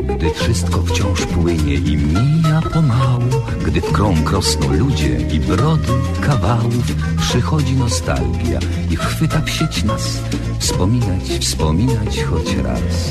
Gdy wszystko wciąż płynie i mija pomału Gdy w krąg rosną ludzie i brody kawałów Przychodzi nostalgia i chwyta w sieć nas Wspominać, wspominać choć raz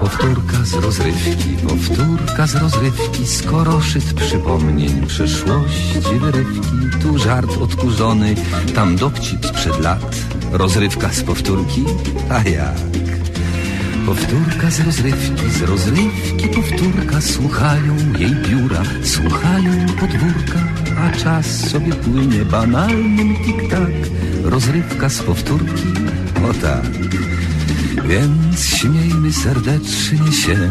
Powtórka z rozrywki, powtórka z rozrywki, skoro szyt przypomnień przeszłości wyrywki. Tu żart odkurzony, tam dowcip sprzed lat, rozrywka z powtórki, a jak? Powtórka z rozrywki, z rozrywki powtórka, słuchają jej biura, słuchają podwórka, a czas sobie płynie banalnym tik-tak, rozrywka z powtórki, o tak. Więc śmiejmy serdecznie się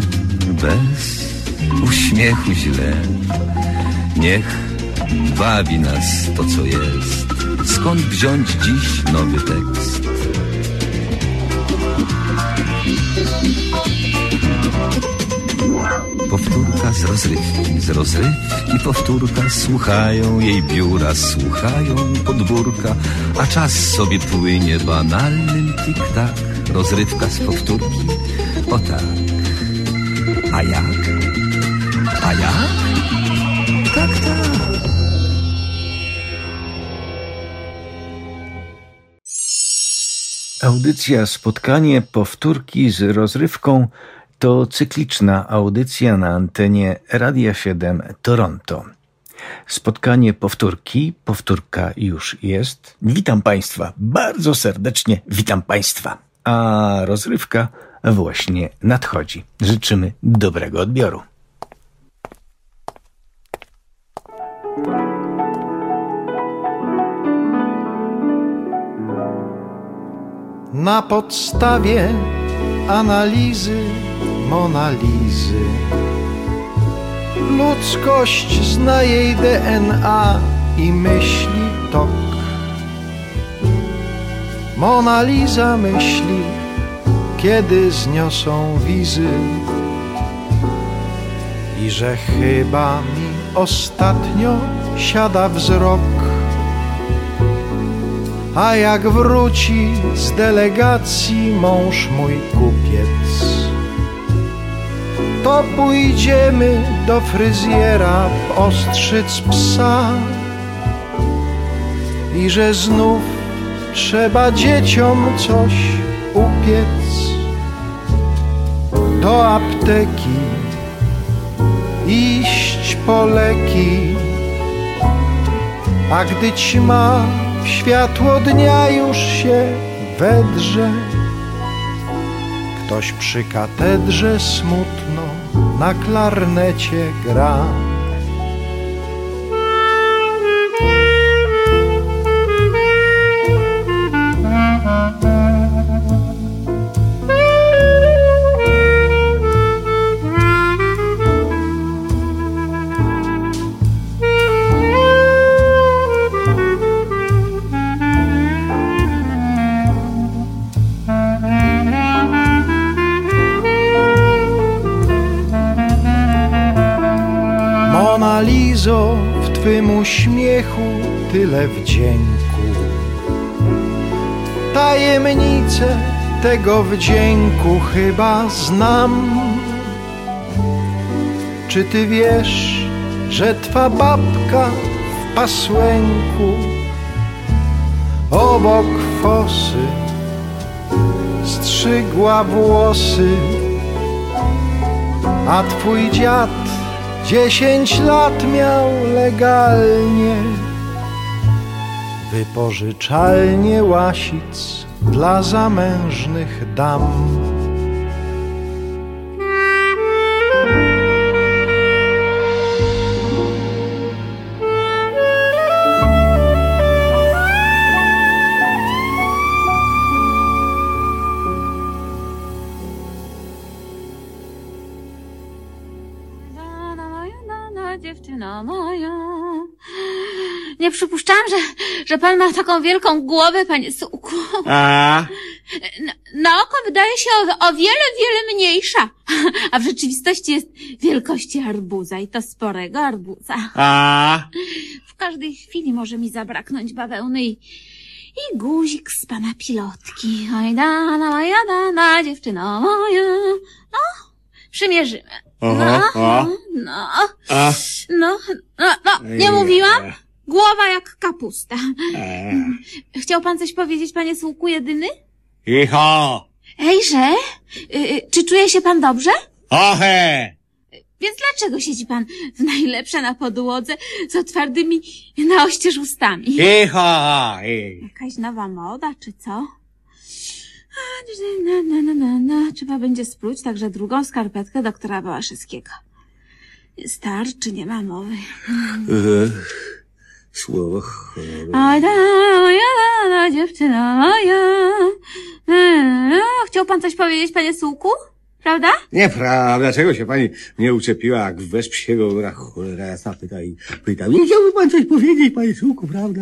bez uśmiechu źle. Niech bawi nas to, co jest. Skąd wziąć dziś nowy tekst? Powtórka z rozrywki, z rozrywki powtórka Słuchają jej biura, słuchają podwórka A czas sobie płynie banalnym tik-tak Rozrywka z powtórki, o tak A jak? A jak? Tak, tak Audycja Spotkanie Powtórki z rozrywką to cykliczna audycja na antenie Radia 7 Toronto. Spotkanie powtórki, powtórka już jest. Witam Państwa, bardzo serdecznie witam Państwa. A rozrywka właśnie nadchodzi. Życzymy dobrego odbioru. Na podstawie analizy Monalizy. Ludzkość zna jej DNA i myśli Mona Lisa myśli, kiedy zniosą wizy i że chyba mi ostatnio siada wzrok. A jak wróci z delegacji mąż mój kupiec, to pójdziemy do fryzjera ostrzyc psa i że znów trzeba dzieciom coś upiec do apteki iść po leki a gdy ćma w światło dnia już się wedrze ktoś przy katedrze smutno na klarnecie gra. Lizo, w Twym uśmiechu tyle wdzięku. Tajemnicę tego wdzięku chyba znam. Czy Ty wiesz, że Twa babka w pasłęku obok fosy strzygła włosy, a Twój dziad Dziesięć lat miał legalnie Wypożyczalnie łasic dla zamężnych dam że, że pan ma taką wielką głowę, panie Sułku. A, Na, na oko wydaje się o, o wiele, wiele mniejsza, a w rzeczywistości jest wielkości arbuza i to sporego arbuza. a, W każdej chwili może mi zabraknąć bawełny i, i guzik z pana pilotki. Oj, dana moja dana, dziewczyno moja. No, przymierzymy. Oho, o. No, a, no, no, no, nie mówiłam? Głowa jak kapusta. e, Chciał pan coś powiedzieć, panie Słuku jedyny? Icho, Ejże, y, y, czy czuje się pan dobrze? ohe, Więc dlaczego siedzi pan w najlepsze na podłodze z otwartymi na oścież ustami? icho, i. Jakaś nowa moda, czy co? A, No, no, no, no, no. Trzeba będzie spróć także drugą skarpetkę doktora Bałaszewskiego. Starczy, nie ma mowy. Słowo choroby. Oj, da, moja, da, da, dziewczyna moja. No, Chciał pan coś powiedzieć, panie Sułku? Prawda? Nieprawda, czego się pani mnie uczepiła, jak wesz psiego góra, cholera jasna, pyta i pyta. Nie chciałby pan coś powiedzieć, panie Sułku, prawda?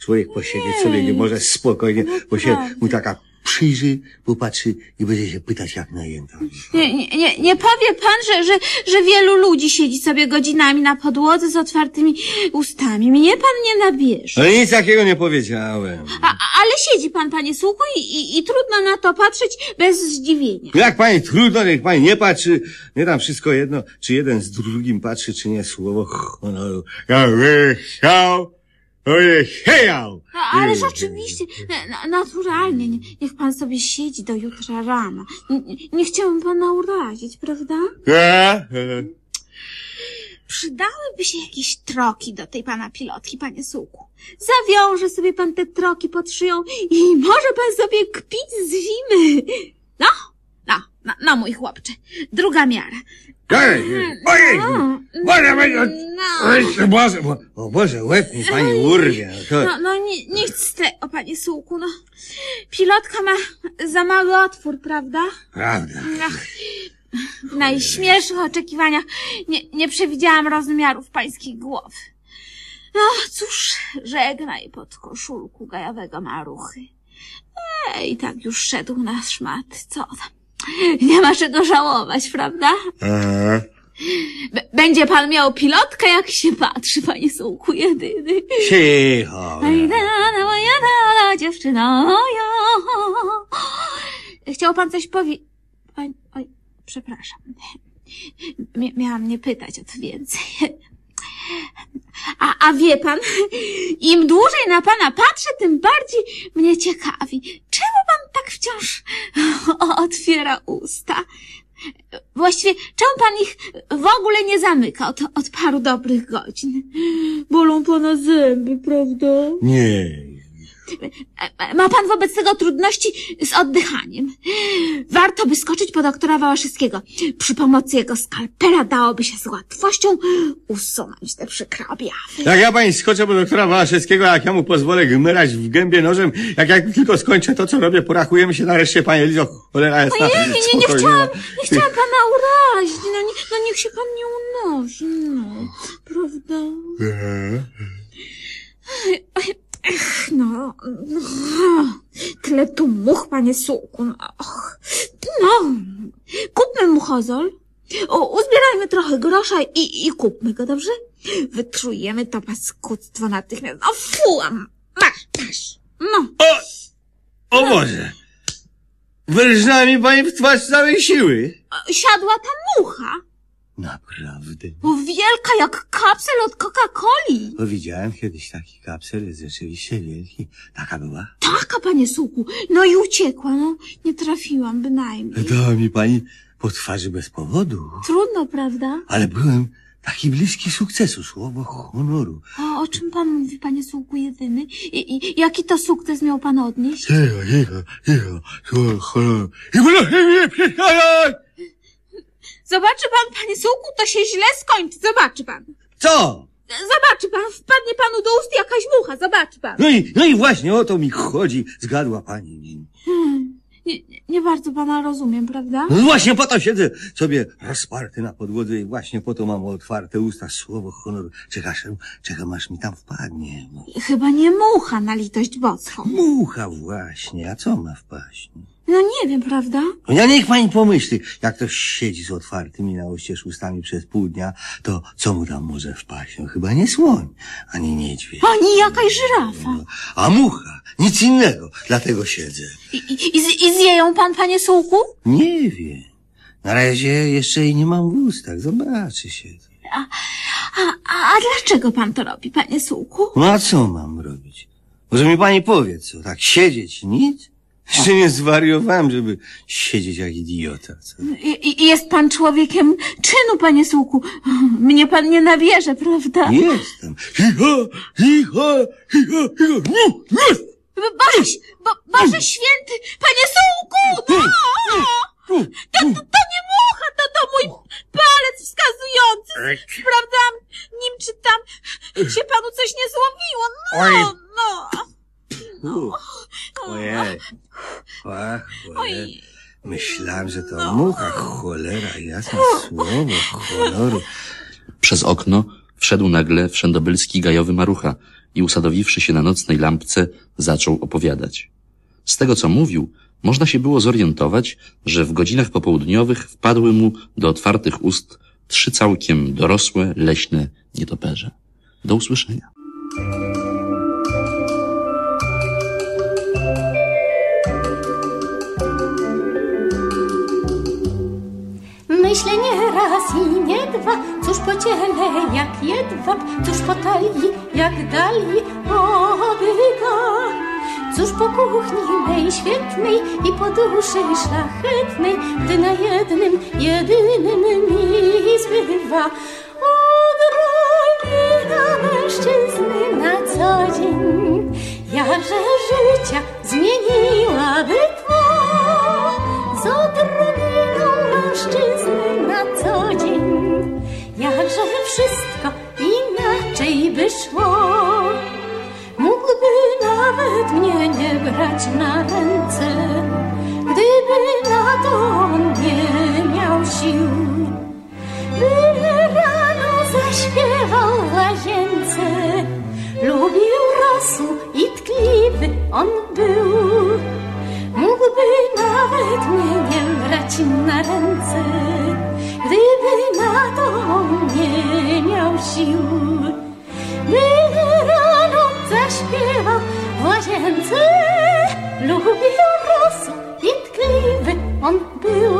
Człowiek posiedzieć sobie nie może spokojnie, bo się mu taka przyjrzy, popatrzy i będzie się pytać jak najęta. Nie, nie, nie, nie powie pan, że, że, że wielu ludzi siedzi sobie godzinami na podłodze z otwartymi ustami. Mnie pan nie nabierze. Ale nic takiego nie powiedziałem. A, a- ale siedzi pan, panie Słuchu, i, i, i trudno na to patrzeć bez zdziwienia. Jak pani trudno, niech pani nie patrzy, nie tam wszystko jedno, czy jeden z drugim patrzy, czy nie, słowo honoru. Ja bym chciał, nie chciał. No, ależ oczywiście, na, na, naturalnie, nie, niech pan sobie siedzi do jutra rana. Nie, nie, nie chciałam pana urazić, prawda? Ja? Przydałyby się jakieś troki do tej pana pilotki, panie Sułku. Zawiąże sobie pan te troki pod szyją i może pan sobie kpić z zimy. No, no, no, no mój chłopcze. Druga miara. Ej, Ojej! No, Boże, będzie... no, Oj, Boże, bo, o Boże, łeb mi pani urwie. No to... no, no ni, nic z tego, panie Sułku, no. Pilotka ma za mały otwór, prawda? Prawda. Ach, w najśmielszych oczekiwaniach nie, nie przewidziałam rozmiarów pańskiej głowy. No cóż, żegnaj pod koszulku gajowego maruchy. Ej, tak już szedł na szmat, co tam? Nie ma czego żałować, prawda? Aha. B- będzie pan miał pilotkę, jak się patrzy, panie Sułku jedyny. Cicho. Oj, dana moja dana, dziewczyna moja. Chciał pan coś powiedzieć? Oj, oj, przepraszam. Mia- miałam nie pytać o to więcej. A, a wie pan, im dłużej na pana patrzę, tym bardziej mnie ciekawi. Otwiera usta? Właściwie, czemu pan ich w ogóle nie zamyka od, od paru dobrych godzin? Bolą pana zęby, prawda? Nie. E, Ma pan wobec tego trudności z oddychaniem. Warto by skoczyć po doktora Wałaszewskiego. Przy pomocy jego skalpela dałoby się z łatwością usunąć te przykre objawy. Jak ja pani skoczę do doktora Wałaszewskiego, jak ja mu pozwolę gmyrać w gębie nożem, jak ja tylko skończę to, co robię, porachujemy się nareszcie, panie Lizo, cholera jasna. Nie, nie, nie, nie spokojnie, chciałam, nie chciałam pana urazić. No, nie, no niech się pan nie unosi, no. Prawda? No, no, tyle tu much, panie suku. No, och, no. kupmy muchozol, o, uzbierajmy trochę grosza i, i kupmy go, dobrze? Wytrujemy to paskudztwo natychmiast. No fu, a masz, masz. No, O Boże! Wyrżnęła mi pani w twarz całej siły. siadła ta mucha. Naprawdę. Bo wielka jak kapsel od Coca-Coli. Bo widziałem kiedyś taki kapsel, jest rzeczywiście wielki. Taka była. Taka, panie suku. No i uciekła, no. Nie trafiłam bynajmniej. Dała mi pani po twarzy bez powodu. Trudno, prawda? Ale byłem taki bliski sukcesu, słowo honoru. A o czym pan mówi, panie suku jedyny? I, i jaki to sukces miał pan odnieść? Cicho, cicho, cicho, słowo honoru. I nie przeszkadzać! Zobaczy pan, panie suku, to się źle skończy. Zobaczy pan. Co? Zobaczy pan, wpadnie panu do ust jakaś mucha. Zobaczy pan. No i, no i właśnie o to mi chodzi, zgadła pani. Hmm. Nie, nie bardzo pana rozumiem, prawda? No właśnie po to siedzę sobie rozparty na podłodze i właśnie po to mam otwarte usta, słowo honoru. Czekasz, czekam aż mi tam wpadnie. Chyba nie mucha na litość boską. Mucha właśnie, a co ma wpaść? No nie wiem, prawda? No niech pani pomyśli, jak ktoś siedzi z otwartymi na oścież ustami przez pół dnia, to co mu tam może wpaść? No chyba nie słoń, ani niedźwiedź. Ani jakaś żyrafa. A mucha, nic innego, dlatego siedzę. I, i, i, z- i zje ją pan, panie sułku? Nie wiem. Na razie jeszcze jej nie mam w ustach, zobaczy się. A, a, a dlaczego pan to robi, panie sułku? No a co mam robić? Może mi pani powie, co, tak siedzieć nic? Jeszcze nie zwariowałem, żeby siedzieć jak idiota, co? I, i jest pan człowiekiem czynu, panie sułku. Mnie pan nie nabierze, prawda? Jestem. Cicho, cicho, cicho, cicho. Nie, nie. Boże, bo, Boże święty, panie sułku! No! To, to, to nie mucha, to, to mój palec wskazujący. Sprawdzam nim, czy tam się panu coś nie złowiło. No, no. U, Ojej. Ach, cholera. Oj. Myślałem, że to mucha, cholera, jasne słowo, honoru. Przez okno wszedł nagle wszędobylski gajowy marucha i usadowiwszy się na nocnej lampce, zaczął opowiadać. Z tego, co mówił, można się było zorientować, że w godzinach popołudniowych wpadły mu do otwartych ust trzy całkiem dorosłe, leśne nietoperze. Do usłyszenia. Myślę nie raz i nie dwa, cóż po ciele jak jedwab, cóż po talii jak dali obyga. Cóż po kuchni mej świetnej i po duszy szlachetnej, gdy na jednym, jedynym mi zbywa. Mnie nie brać na ręce, gdyby na to on nie miał sił. By rano zaśpiewał łazience, lubił rosół i tkliwy on był. Mógłby nawet mnie nie brać na ręce, gdyby na to on nie miał sił. By rano zaśpiewał łazience, lubił rosół i tkliwy on był.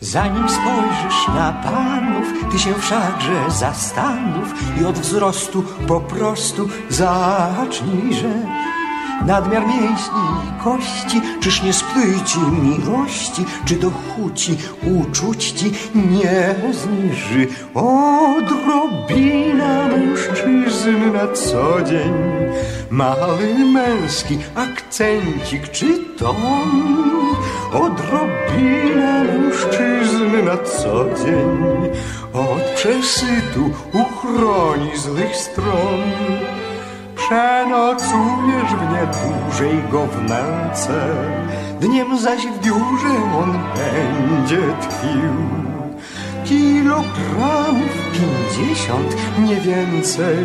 Zanim spojrzysz na panów, ty się wszakże zastanów i od wzrostu po prostu zacznij rzecz. Nadmiar mięśni i kości, czyż nie spłyci miłości, czy do chuci uczuć ci nie zniży odrobina mężczyzn na co dzień. Mały męski akcencik czy ton, odrobina mężczyzn na co dzień. Od przesytu uchroni złych stron. Przenocujesz w niedużej go wnęce, dniem zaś w biurze on będzie tkwił. Kilogramów pięćdziesiąt, nie więcej,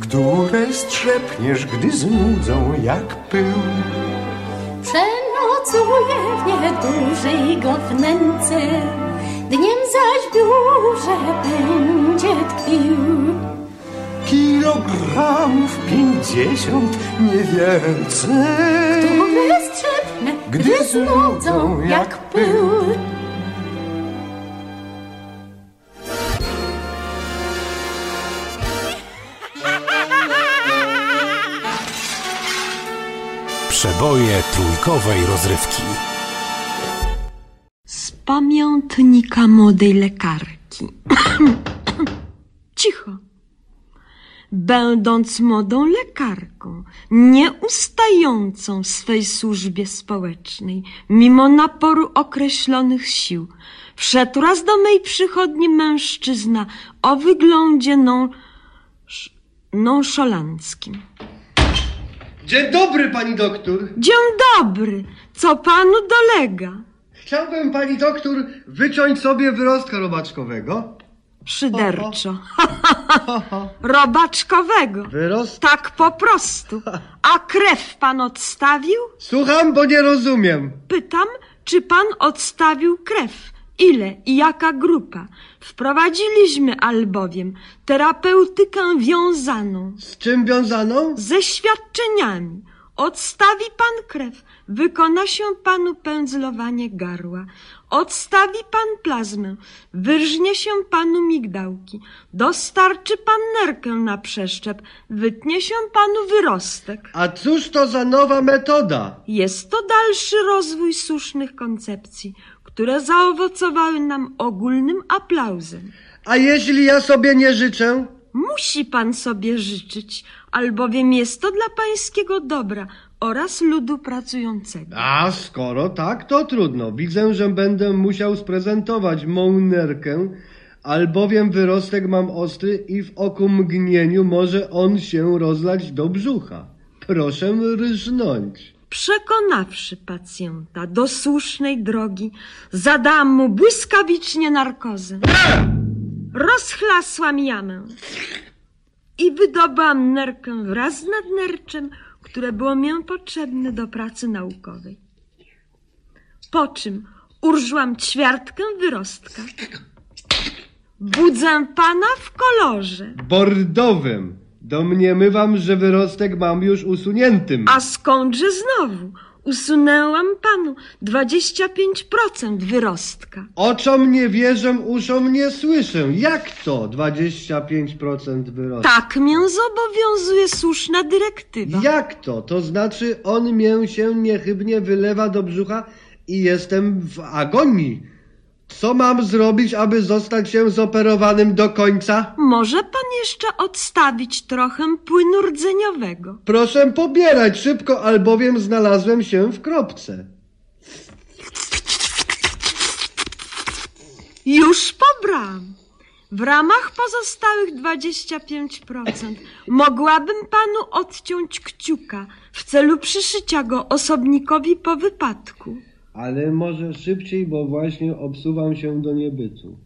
które strzepniesz, gdy znudzą jak pył. Przenocuje w niedużej go wnęce, dniem zaś w biurze będzie tkwił. Kilogramów pięćdziesiąt, nie więcej, Które gdy znudzą jak pył. Przeboje trójkowej rozrywki. Z pamiętnika młodej lekarki. Cicho. Będąc młodą lekarką, nieustającą w swej służbie społecznej, mimo naporu określonych sił, wszedł raz do mej przychodni mężczyzna o wyglądzie non, nonszalanckim. Dzień dobry, pani doktor. Dzień dobry, co panu dolega? Chciałbym, pani doktor, wyciąć sobie wyrostka robaczkowego. Szyderczo. Robaczkowego. Wyrost? Tak po prostu. A krew pan odstawił? Słucham, bo nie rozumiem. Pytam, czy pan odstawił krew? Ile i jaka grupa? Wprowadziliśmy albowiem terapeutykę wiązaną. Z czym wiązaną? Ze świadczeniami. Odstawi pan krew, wykona się panu pędzlowanie garła. Odstawi pan plazmę, wyrżnie się panu migdałki. Dostarczy pan nerkę na przeszczep, wytnie się panu wyrostek. A cóż to za nowa metoda? Jest to dalszy rozwój słusznych koncepcji, które zaowocowały nam ogólnym aplauzem. A jeśli ja sobie nie życzę? Musi pan sobie życzyć, albowiem jest to dla pańskiego dobra oraz ludu pracującego. A skoro tak, to trudno. Widzę, że będę musiał sprezentować mą nerkę, albowiem wyrostek mam ostry i w oku mgnieniu może on się rozlać do brzucha. Proszę rżnąć. Przekonawszy pacjenta do słusznej drogi, zadałam mu błyskawicznie narkozę. Rozchlasłam jamę i wydobyłam nerkę wraz z nadnerczem, które było mi potrzebne do pracy naukowej. Po czym urżłam ćwiartkę wyrostka. Budzę pana w kolorze. Bordowym. Domniemywam, że wyrostek mam już usuniętym. A skądże znowu? Usunęłam panu 25% wyrostka. Oczom nie wierzę, uszom nie słyszę. Jak to 25% wyrostka? Tak mię zobowiązuje słuszna dyrektywa. Jak to? To znaczy on mię się niechybnie wylewa do brzucha i jestem w agonii. Co mam zrobić, aby zostać się zoperowanym do końca? Może pan jeszcze odstawić trochę płynu rdzeniowego. Proszę pobierać szybko, albowiem znalazłem się w kropce. Już pobrałam. W ramach pozostałych 25% mogłabym panu odciąć kciuka w celu przyszycia go osobnikowi po wypadku. Ale może szybciej, bo właśnie obsuwam się do niebytu.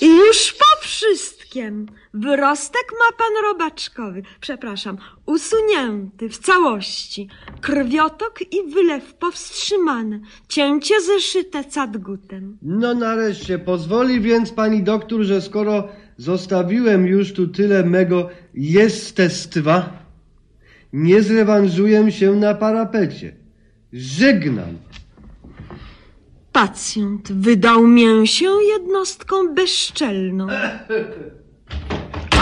I już po wszystkim. Wyrostek ma pan robaczkowy, przepraszam, usunięty w całości. Krwiotok i wylew powstrzymane. Cięcie zeszyte cadgutem. No nareszcie, pozwoli więc pani doktor, że skoro zostawiłem już tu tyle mego jestestwa, nie zrewanżuję się na parapecie. Żegnam. Pacjent wydał mię się jednostką bezczelną.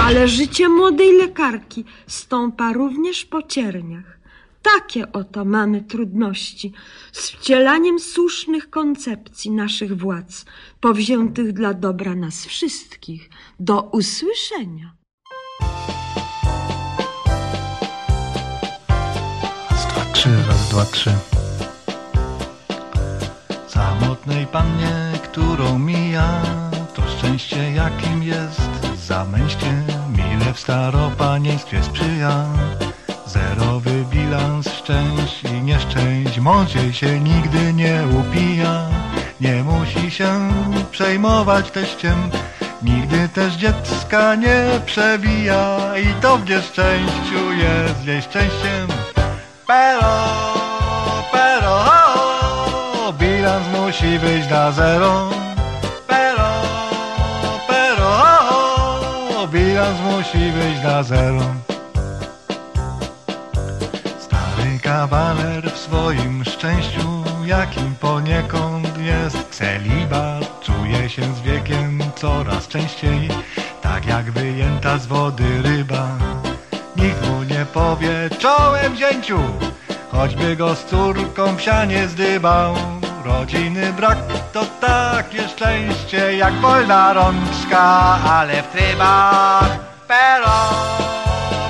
Ale życie młodej lekarki stąpa również po cierniach. Takie oto mamy trudności z wcielaniem słusznych koncepcji naszych władz, powziętych dla dobra nas wszystkich. Do usłyszenia. Trzy, raz, dwa, trzy. Samotnej pannie, którą mija, to szczęście jakim jest zamęście, mile w staropanieństwie sprzyja. Zerowy bilans szczęść i nieszczęść, mądrzej się nigdy nie upija. Nie musi się przejmować teściem, nigdy też dziecka nie przewija. I to w nieszczęściu jest jej szczęściem. Pero, pero, bilans musi być na zero. Pero, pero, bilans musi być na zero. Stary kawaler w swoim szczęściu, jakim poniekąd jest celibat, czuje się z wiekiem coraz częściej, tak jak wyjęta z wody ryba. Nikt mu nie powie czołem wzięciu, choćby go z córką w sianie zdybał. Godziny brak to takie szczęście jak wolna rączka, ale w trybach pero,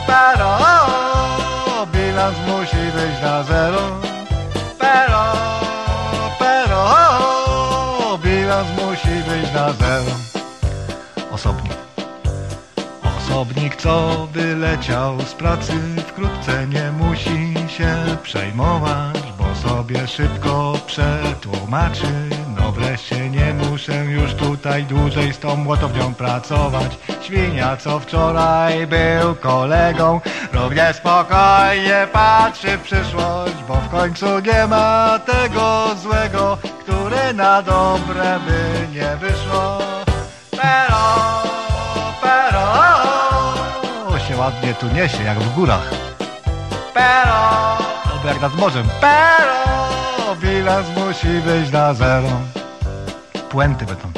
pero, bilans musi być na zero. Pero, pero, bilans musi być na zero. Osobnik. Osobnik, co wyleciał z pracy, wkrótce nie musi się przejmować, bo sobie szybko przetłumaczy. No wreszcie nie muszę już tutaj dłużej z tą młotownią pracować. Świnia, co wczoraj był kolegą, równie spokojnie patrzy w przyszłość, bo w końcu nie ma tego złego, które na dobre by nie wyszło. Pero, ładnie tu niesie, jak w górach. Pero, albo jak nad morzem. Pero, bilans musi być na zero. Puenty będą.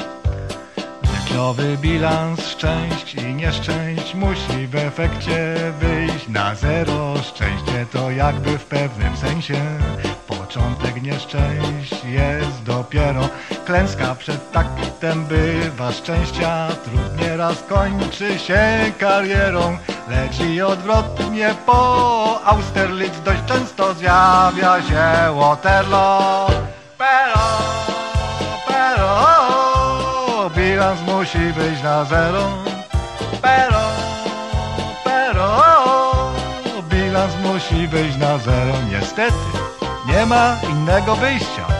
Myślowy bilans szczęść i nieszczęść musi w efekcie wyjść na zero. Szczęście to jakby w pewnym sensie początek nieszczęść jest dopiero. Klęska przed taktem bywa szczęścia, trud nieraz kończy się karierą. Lecz i odwrotnie po Austerlitz dość często zjawia się Waterloo. Pero, pero, bilans musi być na zero. Pero, pero, bilans musi być na zero. Niestety, nie ma innego wyjścia.